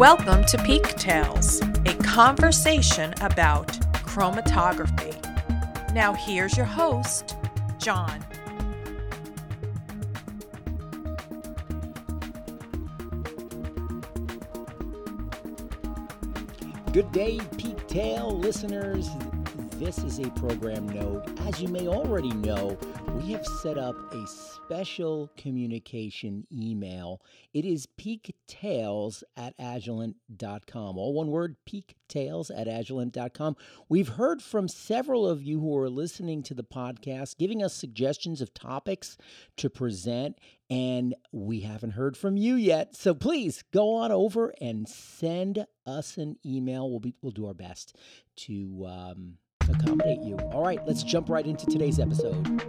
Welcome to Peak Tales, a conversation about chromatography. Now, here's your host, John. Good day, Peak Tale listeners. This is a program note. As you may already know, we have set up a special communication email. It is peaktales at agilent.com. All one word, peaktales at agilent.com. We've heard from several of you who are listening to the podcast, giving us suggestions of topics to present, and we haven't heard from you yet. So please go on over and send us an email. We'll, be, we'll do our best to. Um, accommodate you. All right, let's jump right into today's episode.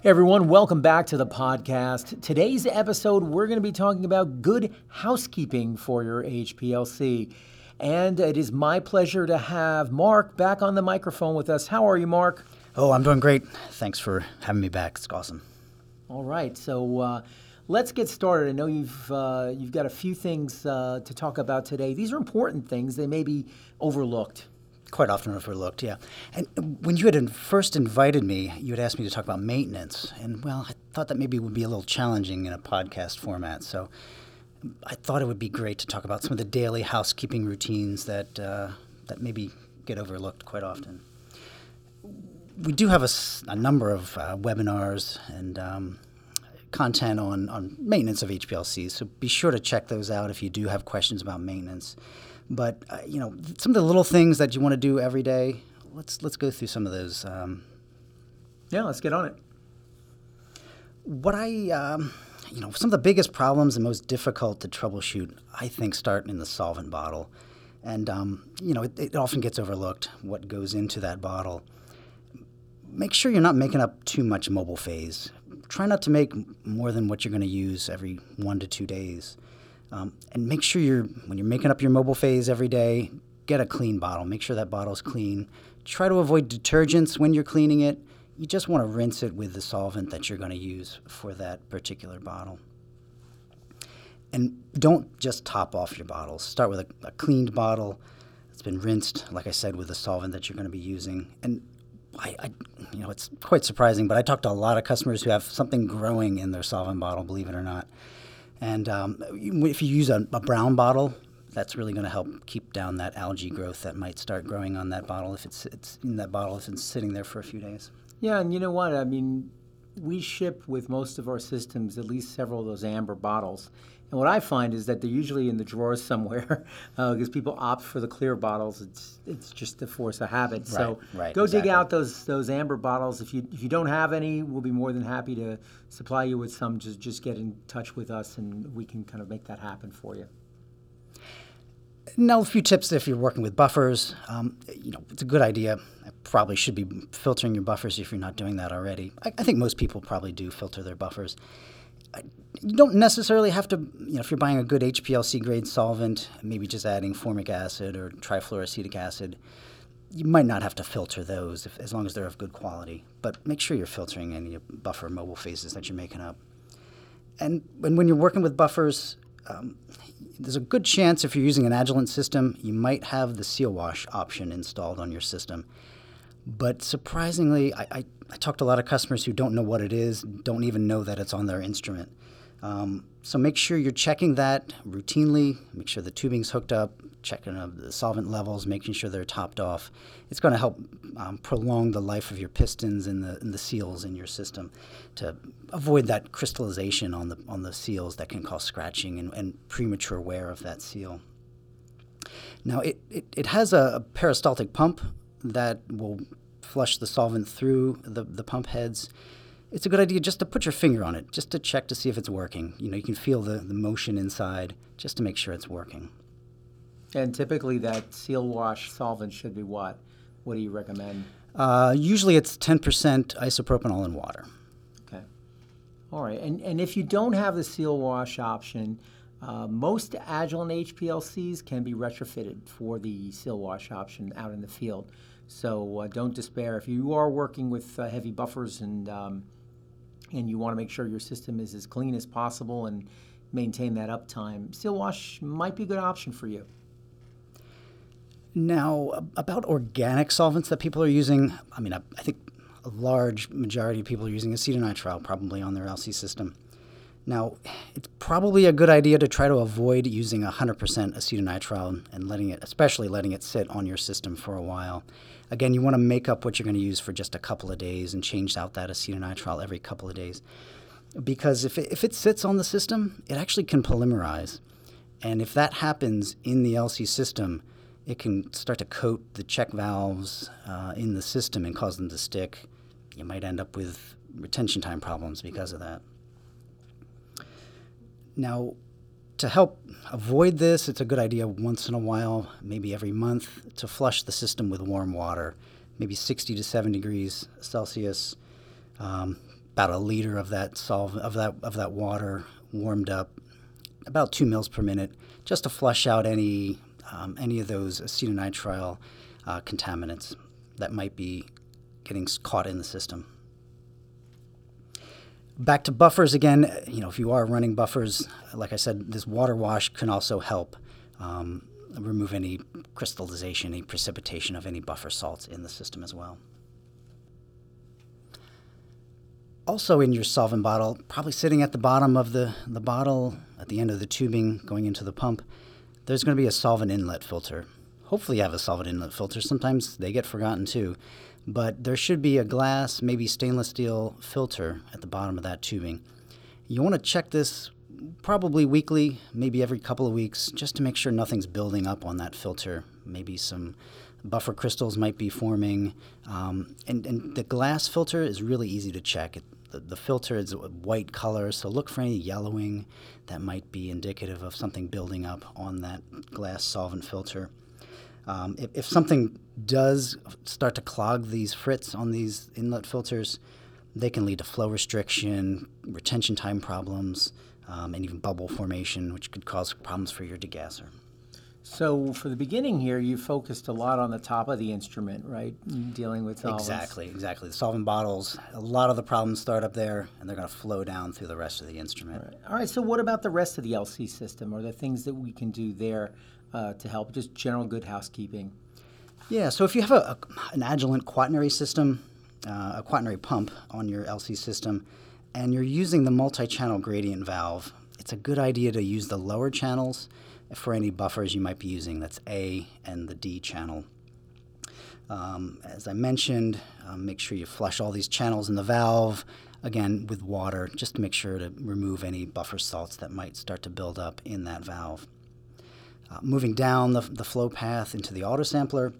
Hey everyone, welcome back to the podcast. Today's episode, we're going to be talking about good housekeeping for your HPLC. And it is my pleasure to have Mark back on the microphone with us. How are you, Mark? Oh, I'm doing great. Thanks for having me back. It's awesome. All right. So, uh, let's get started. I know you've uh, you've got a few things uh, to talk about today. These are important things. They may be overlooked. Quite often overlooked, yeah. And when you had first invited me, you had asked me to talk about maintenance, and well, I thought that maybe would be a little challenging in a podcast format. So I thought it would be great to talk about some of the daily housekeeping routines that uh, that maybe get overlooked quite often. We do have a, a number of uh, webinars and um, content on, on maintenance of HPLCs. So be sure to check those out if you do have questions about maintenance. But uh, you know, some of the little things that you want to do every day. Let's let's go through some of those. Um, yeah, let's get on it. What I um, you know, some of the biggest problems and most difficult to troubleshoot, I think, start in the solvent bottle. And, um, you know, it, it, often gets overlooked what goes into that bottle. Make sure you're not making up too much mobile phase try not to make more than what you're going to use every one to two days. Um, and make sure you're, when you're making up your mobile phase every day, get a clean bottle. Make sure that bottle's clean. Try to avoid detergents when you're cleaning it. You just want to rinse it with the solvent that you're going to use for that particular bottle. And don't just top off your bottles. Start with a, a cleaned bottle that's been rinsed, like I said, with the solvent that you're going to be using. And I, I, you know, it's quite surprising, but I talk to a lot of customers who have something growing in their solvent bottle, believe it or not. And um, if you use a, a brown bottle, that's really going to help keep down that algae growth that might start growing on that bottle if it's, it's in that bottle if it's sitting there for a few days. Yeah, and you know what? I mean, we ship with most of our systems at least several of those amber bottles. And what I find is that they're usually in the drawers somewhere because uh, people opt for the clear bottles. It's it's just the force of habit. Right, so right, go exactly. dig out those those amber bottles. If you if you don't have any, we'll be more than happy to supply you with some. Just just get in touch with us, and we can kind of make that happen for you. Now, a few tips if you're working with buffers. Um, you know, it's a good idea. Probably should be filtering your buffers if you're not doing that already. I, I think most people probably do filter their buffers you don't necessarily have to, you know, if you're buying a good HPLC grade solvent, maybe just adding formic acid or trifluoroacetic acid, you might not have to filter those if, as long as they're of good quality. But make sure you're filtering any buffer mobile phases that you're making up. And, and when you're working with buffers, um, there's a good chance if you're using an Agilent system, you might have the seal wash option installed on your system. But surprisingly, I, I, I talked to a lot of customers who don't know what it is, don't even know that it's on their instrument. Um, so make sure you're checking that routinely. Make sure the tubing's hooked up, checking the solvent levels, making sure they're topped off. It's going to help um, prolong the life of your pistons and the, and the seals in your system to avoid that crystallization on the on the seals that can cause scratching and, and premature wear of that seal. Now it, it, it has a, a peristaltic pump that will flush the solvent through the, the pump heads it's a good idea just to put your finger on it, just to check to see if it's working. You know, you can feel the, the motion inside just to make sure it's working. And typically, that seal wash solvent should be what? What do you recommend? Uh, usually, it's 10% isopropanol in water. Okay. All right. And, and if you don't have the seal wash option, uh, most Agilent HPLCs can be retrofitted for the seal wash option out in the field. So uh, don't despair. If you are working with uh, heavy buffers and um, and you want to make sure your system is as clean as possible and maintain that uptime, Seal Wash might be a good option for you. Now, about organic solvents that people are using, I mean, I, I think a large majority of people are using acetonitrile probably on their LC system. Now, it's probably a good idea to try to avoid using 100% acetonitrile and letting it, especially letting it sit on your system for a while. Again, you want to make up what you're going to use for just a couple of days and change out that acetonitrile every couple of days. Because if it, if it sits on the system, it actually can polymerize. And if that happens in the LC system, it can start to coat the check valves uh, in the system and cause them to stick. You might end up with retention time problems because of that. Now, to help avoid this, it's a good idea once in a while, maybe every month, to flush the system with warm water, maybe 60 to 70 degrees Celsius. Um, about a liter of that of that of that water warmed up, about two mils per minute, just to flush out any um, any of those acetonitrile uh, contaminants that might be getting caught in the system. Back to buffers again. You know, if you are running buffers, like I said, this water wash can also help um, remove any crystallization, any precipitation of any buffer salts in the system as well. Also, in your solvent bottle, probably sitting at the bottom of the, the bottle, at the end of the tubing going into the pump, there's going to be a solvent inlet filter. Hopefully, you have a solvent inlet filter. Sometimes they get forgotten too but there should be a glass, maybe stainless steel filter at the bottom of that tubing. You want to check this probably weekly, maybe every couple of weeks, just to make sure nothing's building up on that filter. Maybe some buffer crystals might be forming. Um, and, and the glass filter is really easy to check. It, the, the filter is a white color, so look for any yellowing that might be indicative of something building up on that glass solvent filter. Um, if, if, something does start to clog these frits on these inlet filters, they can lead to flow restriction, retention time problems, um, and even bubble formation, which could cause problems for your degasser. So, for the beginning here, you focused a lot on the top of the instrument, right? Dealing with solvents. Exactly, exactly. The solvent bottles, a lot of the problems start up there, and they're going to flow down through the rest of the instrument. All right. All right. So, what about the rest of the LC system? Are there things that we can do there uh, to help? Just general good housekeeping. Yeah, so if you have a, a an Agilent quaternary system, uh, a quaternary pump on your LC system, and you're using the multi-channel gradient valve, it's a good idea to use the lower channels for any buffers you might be using. That's A and the D channel. Um, as I mentioned, um, make sure you flush all these channels in the valve, again with water, just to make sure to remove any buffer salts that might start to build up in that valve. Uh, moving down the, the flow path into the auto sampler,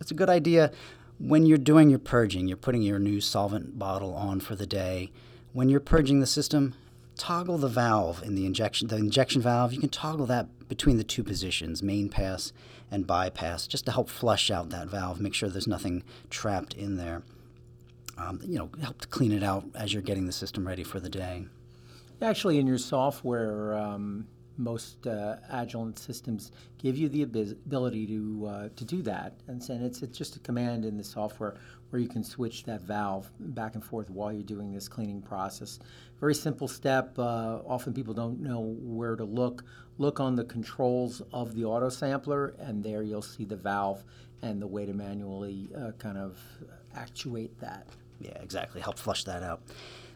it's a good idea when you're doing your purging, you're putting your new solvent bottle on for the day. When you're purging the system, toggle the valve in the injection the injection valve. You can toggle that between the two positions, main pass and bypass, just to help flush out that valve, make sure there's nothing trapped in there. Um, you know, help to clean it out as you're getting the system ready for the day. Actually, in your software, um, most uh, Agilent systems give you the ability to uh, to do that, and, and it's it's just a command in the software where you can switch that valve back and forth while you're doing this cleaning process. Very simple step. Uh, often people don't know where to look. Look on the controls of the auto sampler, and there you'll see the valve and the way to manually uh, kind of actuate that. Yeah, exactly. Help flush that out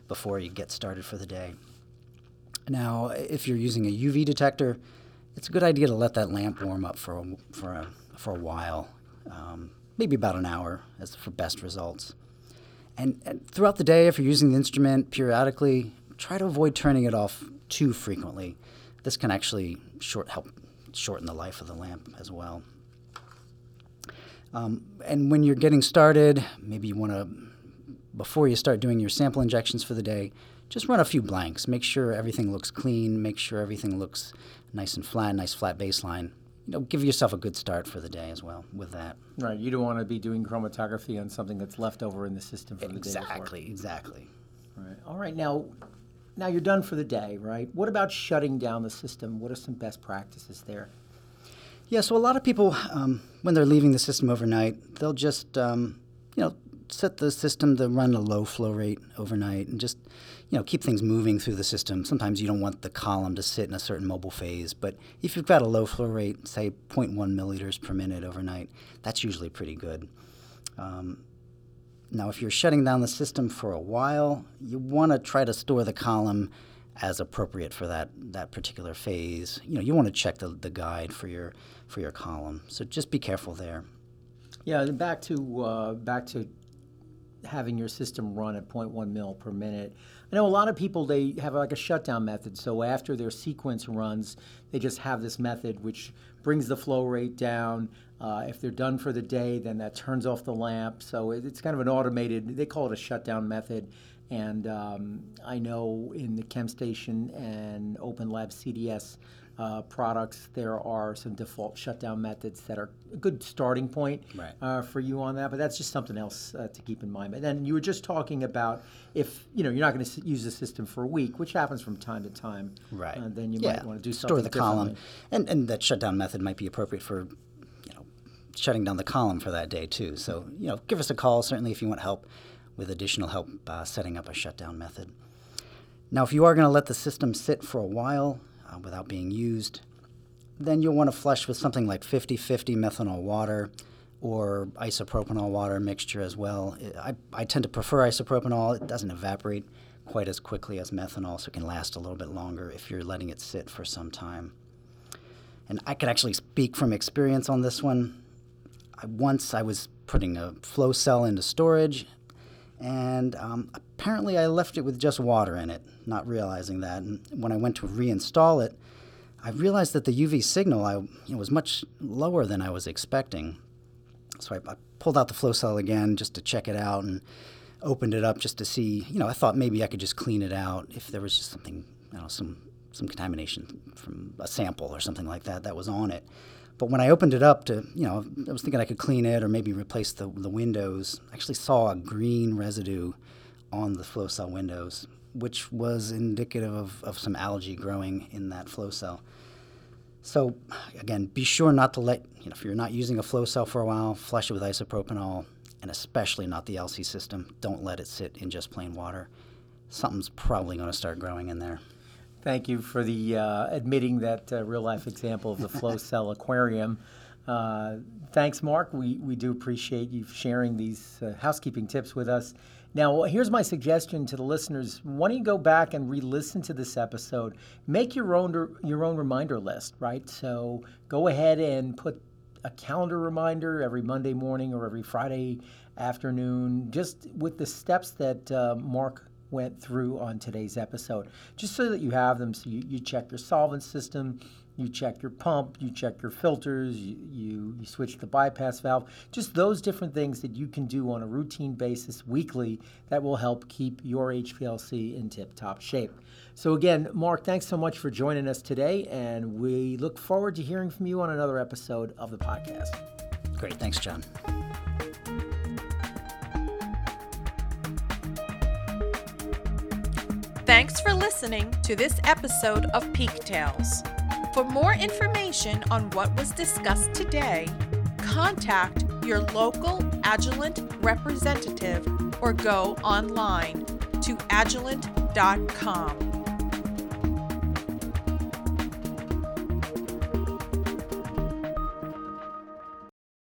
before you get started for the day. Now, if you're using a UV detector, it's a good idea to let that lamp warm up for a, for a, for a while, um, maybe about an hour as for best results. And, and, throughout the day, if you're using the instrument periodically, try to avoid turning it off too frequently. This can actually short, help shorten the life of the lamp as well. Um, and when you're getting started, maybe you want to, before you start doing your sample injections for the day, just run a few blanks. Make sure everything looks clean. Make sure everything looks nice and flat, nice flat baseline. You know, give yourself a good start for the day as well with that. Right. You don't want to be doing chromatography on something that's left over in the system from exactly, the day. Exactly. Exactly. Right. All right. Now, now you're done for the day, right? What about shutting down the system? What are some best practices there? Yeah. So a lot of people, um, when they're leaving the system overnight, they'll just, um, you know, set the system to run a low flow rate overnight and just you know keep things moving through the system. Sometimes you don't want the column to sit in a certain mobile phase, but if you've got a low flow rate, say 0.1 milliliters per minute overnight, that's usually pretty good. Um, now, if you're shutting down the system for a while, you want to try to store the column as appropriate for that, that particular phase. You know, you want to check the, the guide for your for your column. So just be careful there. Yeah, back to uh, back to having your system run at 0.1 mil per minute. I know a lot of people they have like a shutdown method. So after their sequence runs, they just have this method which brings the flow rate down. Uh, if they're done for the day, then that turns off the lamp. So it's kind of an automated. They call it a shutdown method. And um, I know in the ChemStation and OpenLab CDS uh, products, there are some default shutdown methods that are a good starting point right. uh, for you on that. But that's just something else uh, to keep in mind. And then you were just talking about if you know you're not going to use the system for a week, which happens from time to time. Right. Uh, then you yeah. might want to do store the column, and and that shutdown method might be appropriate for you know shutting down the column for that day too. So you know, give us a call certainly if you want help with additional help uh, setting up a shutdown method. Now, if you are going to let the system sit for a while uh, without being used, then you'll want to flush with something like 50 50 methanol water or isopropanol water mixture as well. I, I tend to prefer isopropanol, it doesn't evaporate quite as quickly as methanol, so it can last a little bit longer if you're letting it sit for some time. And I can actually speak from experience on this one. I, once I was putting a flow cell into storage, and um, apparently I left it with just water in it, not realizing that. And when I went to reinstall it, I realized that the UV signal I, was much lower than I was expecting. So I, I, pulled out the flow cell again just to check it out and opened it up just to see. You know, I thought maybe I could just clean it out if there was just something, you know, some some contamination from a sample or something like that that was on it. But when I opened it up to, you know, I was thinking I could clean it or maybe replace the, the windows. I actually saw a green residue on the flow cell windows, which was indicative of, of some algae growing in that flow cell. So again, be sure not to let, you know, if you're not using a flow cell for a while, flush it with isopropanol, and especially not the LC system. Don't let it sit in just plain water. Something's probably going to start growing in there. Thank you for the uh, admitting that uh, real life example of the flow cell aquarium. Uh, thanks, Mark. We, we do appreciate you sharing these uh, housekeeping tips with us. Now, here's my suggestion to the listeners. Why don't you go back and re-listen to this episode? Make your own your own reminder list, right? So go ahead and put a calendar reminder every Monday morning or every Friday afternoon, just with the steps that uh, Mark went through on today's episode, just so that you have them. So you, you check your solvent system, you check your pump, you check your filters, you, you, you, switch the bypass valve, just those different things that you can do on a routine basis weekly that will help keep your HPLC in tip top shape. So, again, Mark, thanks so much for joining us today, and we look forward to hearing from you on another episode of the podcast. Great. Thanks, John. Thanks for listening to this episode of Peak Tales. For more information on what was discussed today, contact your local Agilent representative or go online to agilent.com.